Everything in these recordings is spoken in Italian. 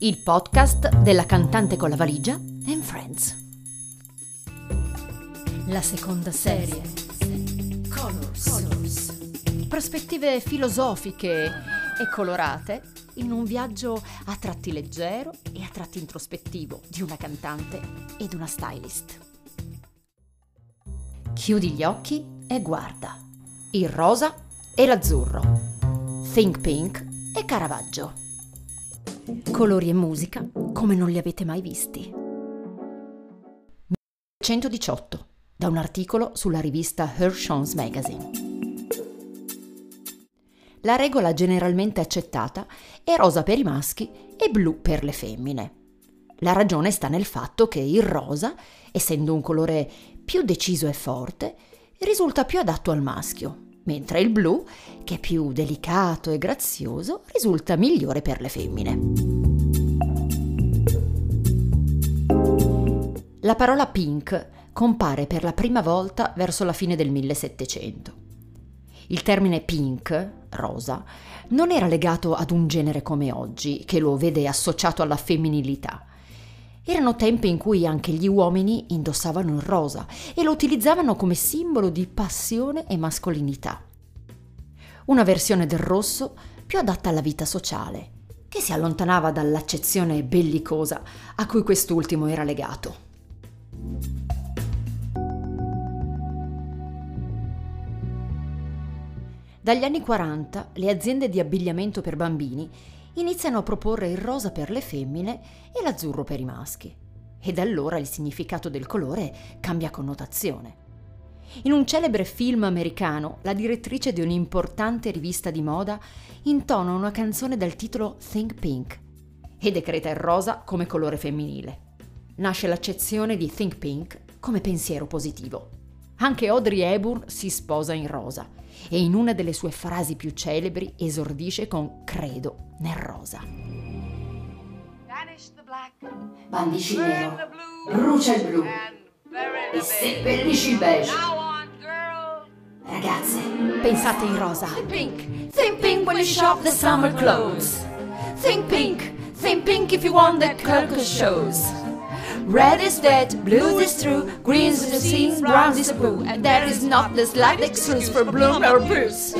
il podcast della cantante con la valigia and Friends. La seconda serie. Colors. Colors. Prospettive filosofiche e colorate in un viaggio a tratti leggero e a tratti introspettivo di una cantante ed una stylist. Chiudi gli occhi e guarda. Il rosa e l'azzurro. Think Pink e Caravaggio. Colori e musica come non li avete mai visti. 118 da un articolo sulla rivista Hershon's Magazine. La regola generalmente accettata è rosa per i maschi e blu per le femmine. La ragione sta nel fatto che il rosa, essendo un colore più deciso e forte, risulta più adatto al maschio, mentre il blu, che è più delicato e grazioso, risulta migliore per le femmine. La parola pink compare per la prima volta verso la fine del 1700. Il termine pink, rosa, non era legato ad un genere come oggi, che lo vede associato alla femminilità. Erano tempi in cui anche gli uomini indossavano il rosa e lo utilizzavano come simbolo di passione e mascolinità. Una versione del rosso più adatta alla vita sociale, che si allontanava dall'accezione bellicosa a cui quest'ultimo era legato. Dagli anni 40 le aziende di abbigliamento per bambini iniziano a proporre il rosa per le femmine e l'azzurro per i maschi. E da allora il significato del colore cambia connotazione. In un celebre film americano, la direttrice di un'importante rivista di moda intona una canzone dal titolo Think Pink e decreta il rosa come colore femminile. Nasce l'accezione di Think Pink come pensiero positivo. Anche Audrey Hepburn si sposa in rosa e in una delle sue frasi più celebri esordisce con credo nel rosa. Bandisci il nero, brucia il blu e seppellisci il beige. Ragazze, pensate in rosa. Think pink, think pink when you shop the summer clothes. Think pink, think pink if you want the circus shows. Red is dead, blue is true, green is the scene, brown is blue, and there is not the slight excuse for bloom or bruise.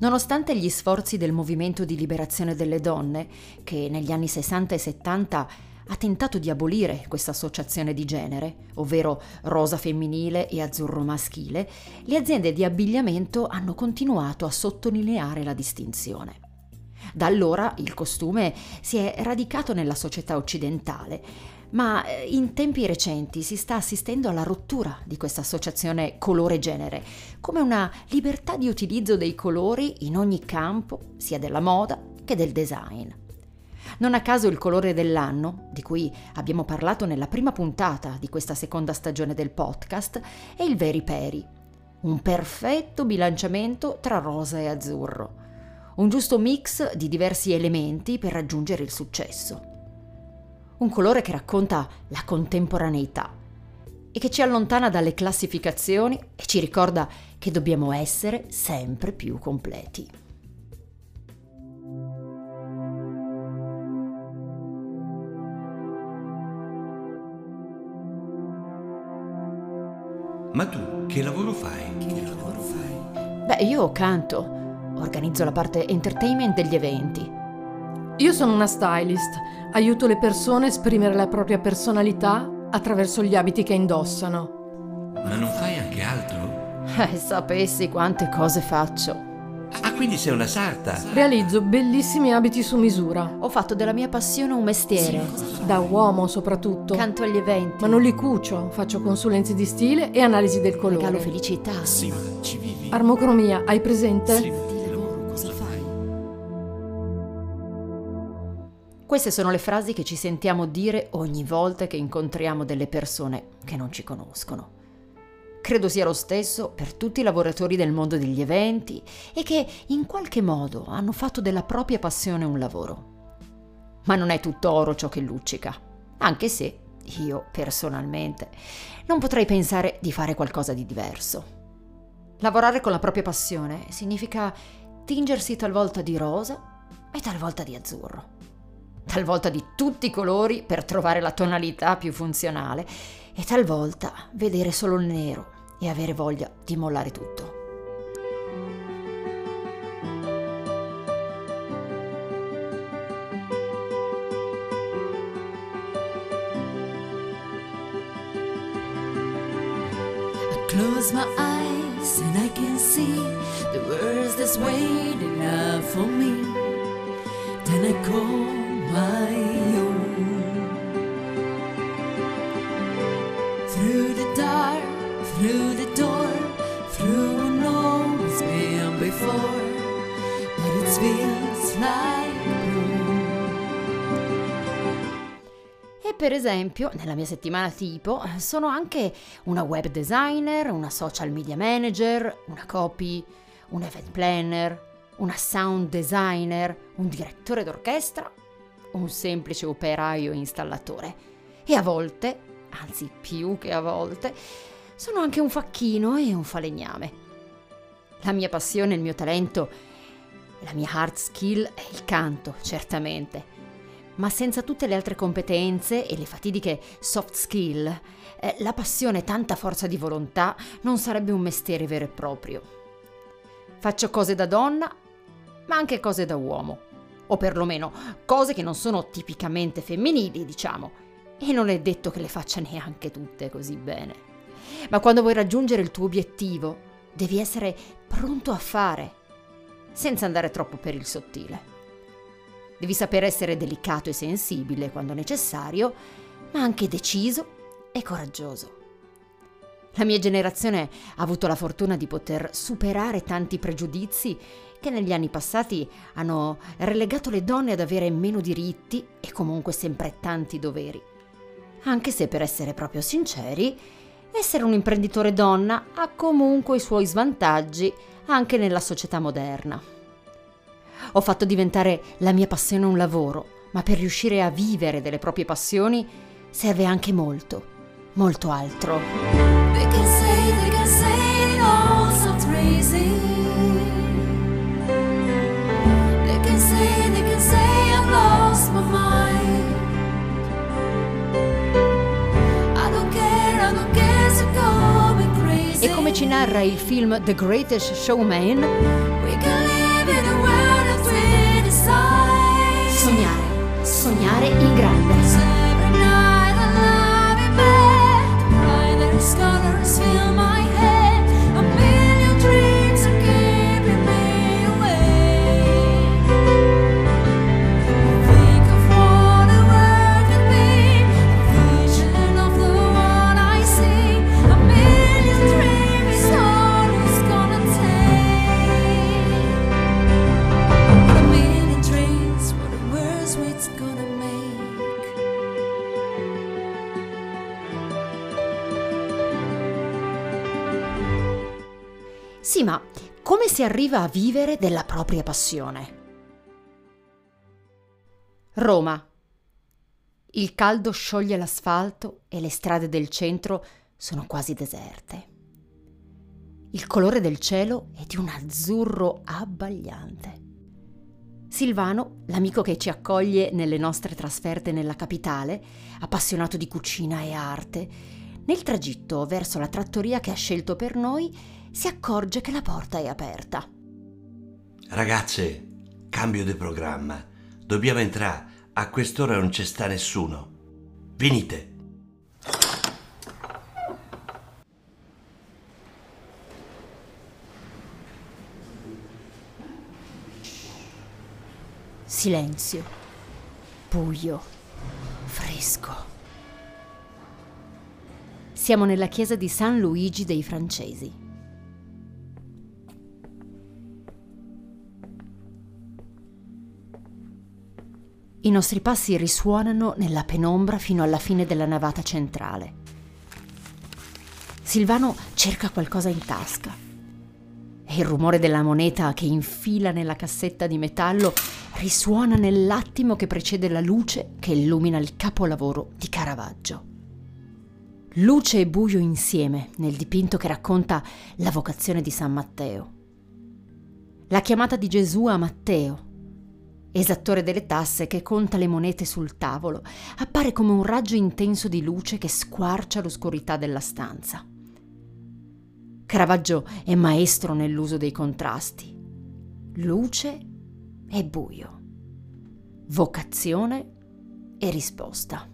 Nonostante gli sforzi del movimento di liberazione delle donne, che negli anni 60 e 70 ha tentato di abolire questa associazione di genere, ovvero rosa femminile e azzurro maschile, le aziende di abbigliamento hanno continuato a sottolineare la distinzione. Da allora il costume si è radicato nella società occidentale, ma eh, in tempi recenti si sta assistendo alla rottura di questa associazione colore-genere, come una libertà di utilizzo dei colori in ogni campo, sia della moda che del design. Non a caso il colore dell'anno, di cui abbiamo parlato nella prima puntata di questa seconda stagione del podcast, è il Veri Peri, un perfetto bilanciamento tra rosa e azzurro, un giusto mix di diversi elementi per raggiungere il successo. Un colore che racconta la contemporaneità e che ci allontana dalle classificazioni e ci ricorda che dobbiamo essere sempre più completi. Ma tu che lavoro fai? Che lavoro fai? Beh, io canto, organizzo la parte entertainment degli eventi. Io sono una stylist, aiuto le persone a esprimere la propria personalità attraverso gli abiti che indossano. Ma non fai anche altro? Eh, sapessi quante cose faccio. Ah, quindi sei una sarta? Realizzo bellissimi abiti su misura. Ho fatto della mia passione un mestiere. Da uomo soprattutto. Canto agli eventi. Ma non li cucio, faccio consulenze di stile e analisi del colore. Regalo felicità. Sì, ma ci vivi. Armocromia, hai presente? Sì, Queste sono le frasi che ci sentiamo dire ogni volta che incontriamo delle persone che non ci conoscono. Credo sia lo stesso per tutti i lavoratori del mondo degli eventi e che in qualche modo hanno fatto della propria passione un lavoro. Ma non è tutto oro ciò che luccica, anche se io personalmente, non potrei pensare di fare qualcosa di diverso. Lavorare con la propria passione significa tingersi talvolta di rosa e talvolta di azzurro, talvolta di tutti i colori per trovare la tonalità più funzionale e talvolta vedere solo il nero e avere voglia di mollare tutto. Close my eyes and I can see the words that's waiting up for me. Then I call my own. Through the dark, through the door, through no one's been before. But it feels. E per esempio, nella mia settimana tipo, sono anche una web designer, una social media manager, una copy, un event planner, una sound designer, un direttore d'orchestra, un semplice operaio installatore. E a volte, anzi più che a volte, sono anche un facchino e un falegname. La mia passione, il mio talento, la mia hard skill è il canto, certamente ma senza tutte le altre competenze e le fatidiche soft skill, eh, la passione e tanta forza di volontà non sarebbe un mestiere vero e proprio. Faccio cose da donna, ma anche cose da uomo, o perlomeno cose che non sono tipicamente femminili, diciamo, e non è detto che le faccia neanche tutte così bene. Ma quando vuoi raggiungere il tuo obiettivo, devi essere pronto a fare, senza andare troppo per il sottile. Devi sapere essere delicato e sensibile quando necessario, ma anche deciso e coraggioso. La mia generazione ha avuto la fortuna di poter superare tanti pregiudizi che negli anni passati hanno relegato le donne ad avere meno diritti e comunque sempre tanti doveri. Anche se, per essere proprio sinceri, essere un imprenditore donna ha comunque i suoi svantaggi anche nella società moderna. Ho fatto diventare la mia passione un lavoro, ma per riuscire a vivere delle proprie passioni serve anche molto, molto altro. They can say, they can say it all sounds crazy. They can say, they can say I've lost my mind. I don't care, I don't care, so going crazy. E come ci narra il film The Greatest Showman, sognare, sognare in grande. Si arriva a vivere della propria passione? Roma. Il caldo scioglie l'asfalto e le strade del centro sono quasi deserte. Il colore del cielo è di un azzurro abbagliante. Silvano, l'amico che ci accoglie nelle nostre trasferte nella capitale, appassionato di cucina e arte, nel tragitto verso la trattoria che ha scelto per noi, si accorge che la porta è aperta. Ragazze, cambio di programma. Dobbiamo entrare. A quest'ora non c'è sta nessuno. Venite. Silenzio, buio, fresco. Siamo nella chiesa di San Luigi dei Francesi. I nostri passi risuonano nella penombra fino alla fine della navata centrale. Silvano cerca qualcosa in tasca e il rumore della moneta che infila nella cassetta di metallo risuona nell'attimo che precede la luce che illumina il capolavoro di Caravaggio. luce e buio insieme nel dipinto che racconta la vocazione di San Matteo. La chiamata di Gesù a Matteo, esattore delle tasse che conta le monete sul tavolo, appare come un raggio intenso di luce che squarcia l'oscurità della stanza. Caravaggio è maestro nell'uso dei contrasti. Luce e buio. Vocazione e risposta.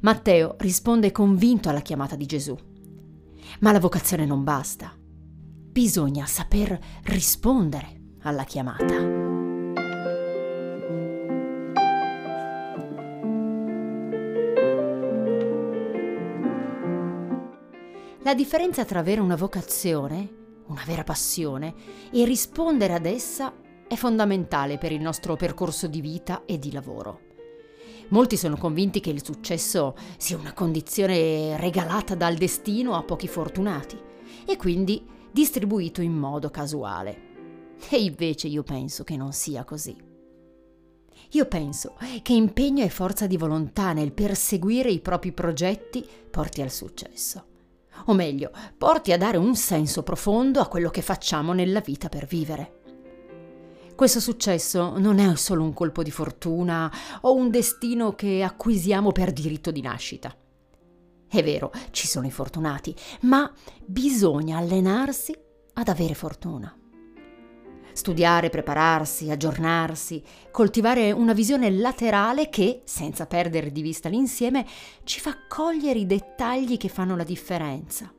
Matteo risponde convinto alla chiamata di Gesù. Ma la vocazione non basta. Bisogna saper rispondere alla chiamata. La differenza tra avere una vocazione, una vera passione, e rispondere ad essa è fondamentale per il nostro percorso di vita e di lavoro. Molti sono convinti che il successo sia una condizione regalata dal destino a pochi fortunati e quindi distribuito in modo casuale. E invece io penso che non sia così. Io penso che impegno e forza di volontà nel perseguire i propri progetti porti al successo o meglio, porti a dare un senso profondo a quello che facciamo nella vita per vivere. Questo successo non è solo un colpo di fortuna o un destino che acquisiamo per diritto di nascita. È vero, ci sono i fortunati, ma bisogna allenarsi ad avere fortuna. Studiare, prepararsi, aggiornarsi, coltivare una visione laterale che, senza perdere di vista l'insieme, ci fa cogliere i dettagli che fanno la differenza.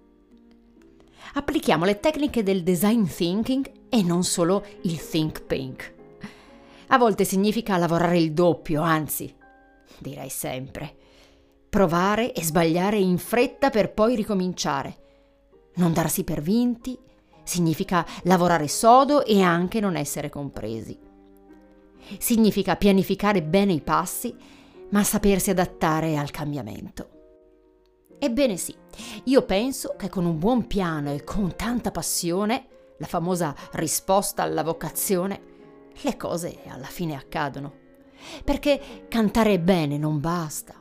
Applichiamo le tecniche del design thinking e non solo il think pink. A volte significa lavorare il doppio, anzi, direi sempre. Provare e sbagliare in fretta per poi ricominciare. Non darsi per vinti significa lavorare sodo e anche non essere compresi. Significa pianificare bene i passi, ma sapersi adattare al cambiamento. Ebbene sì, io penso che con un buon piano e con tanta passione, la famosa risposta alla vocazione, le cose alla fine accadono. Perché cantare bene non basta.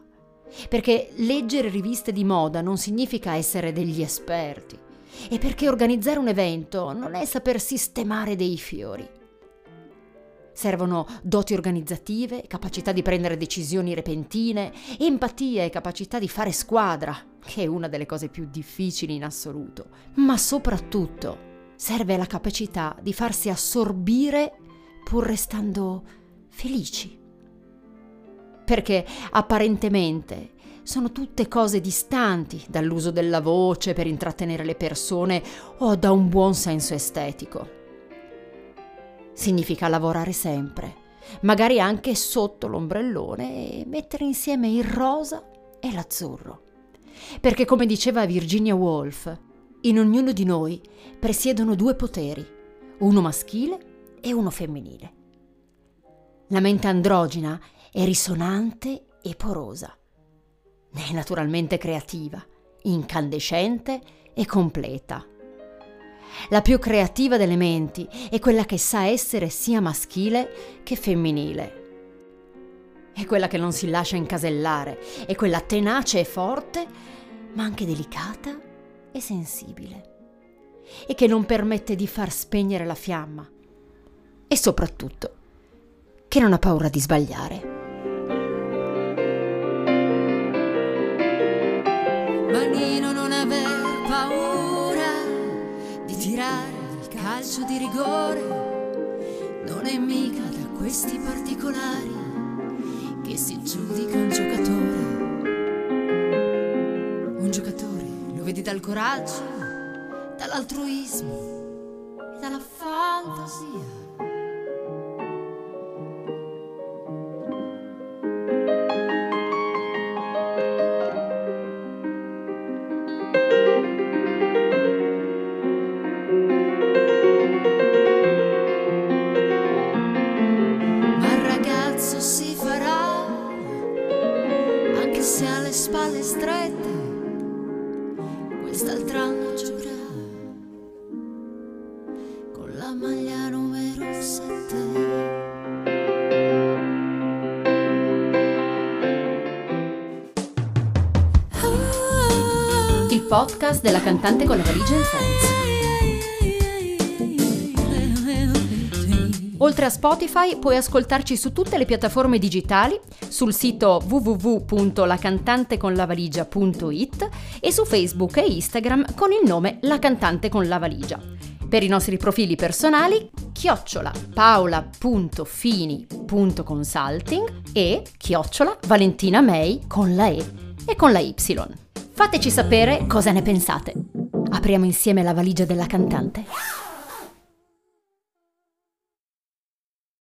Perché leggere riviste di moda non significa essere degli esperti e perché organizzare un evento non è saper sistemare dei fiori. Servono doti organizzative, capacità di prendere decisioni repentine, empatia e capacità di fare squadra, che è una delle cose più difficili in assoluto. Ma soprattutto serve la capacità di farsi assorbire pur restando felici. Perché apparentemente sono tutte cose distanti dall'uso della voce per intrattenere le persone o da un buon senso estetico. Significa lavorare sempre, magari anche sotto l'ombrellone e mettere insieme il rosa e l'azzurro. Perché come diceva Virginia Woolf, in ognuno di noi presiedono due poteri, uno maschile e uno femminile. La mente androgina è risonante e porosa è naturalmente creativa, incandescente e completa. La più creativa delle menti è quella che sa essere sia maschile che femminile. È quella che non si lascia incasellare, è quella tenace e forte, ma anche delicata e sensibile. E che non permette di far spegnere la fiamma. E soprattutto, che non ha paura di sbagliare. Manino non aver paura di tirare il calcio di rigore, non è mica da questi particolari che si giudica un giocatore. Un giocatore lo vedi dal coraggio, dall'altruismo e dalla fantasia. spalle strette, quest'altra anno giura, con la maglia numero 7. Il podcast della cantante con la valigia in Friends. Oltre a Spotify puoi ascoltarci su tutte le piattaforme digitali, sul sito www.lacantanteconlavaligia.it e su Facebook e Instagram con il nome La Cantante con la Valigia. Per i nostri profili personali, chiocciola paola.fini.consulting e chiocciola Valentina May con la E e con la Y. Fateci sapere cosa ne pensate. Apriamo insieme la valigia della cantante.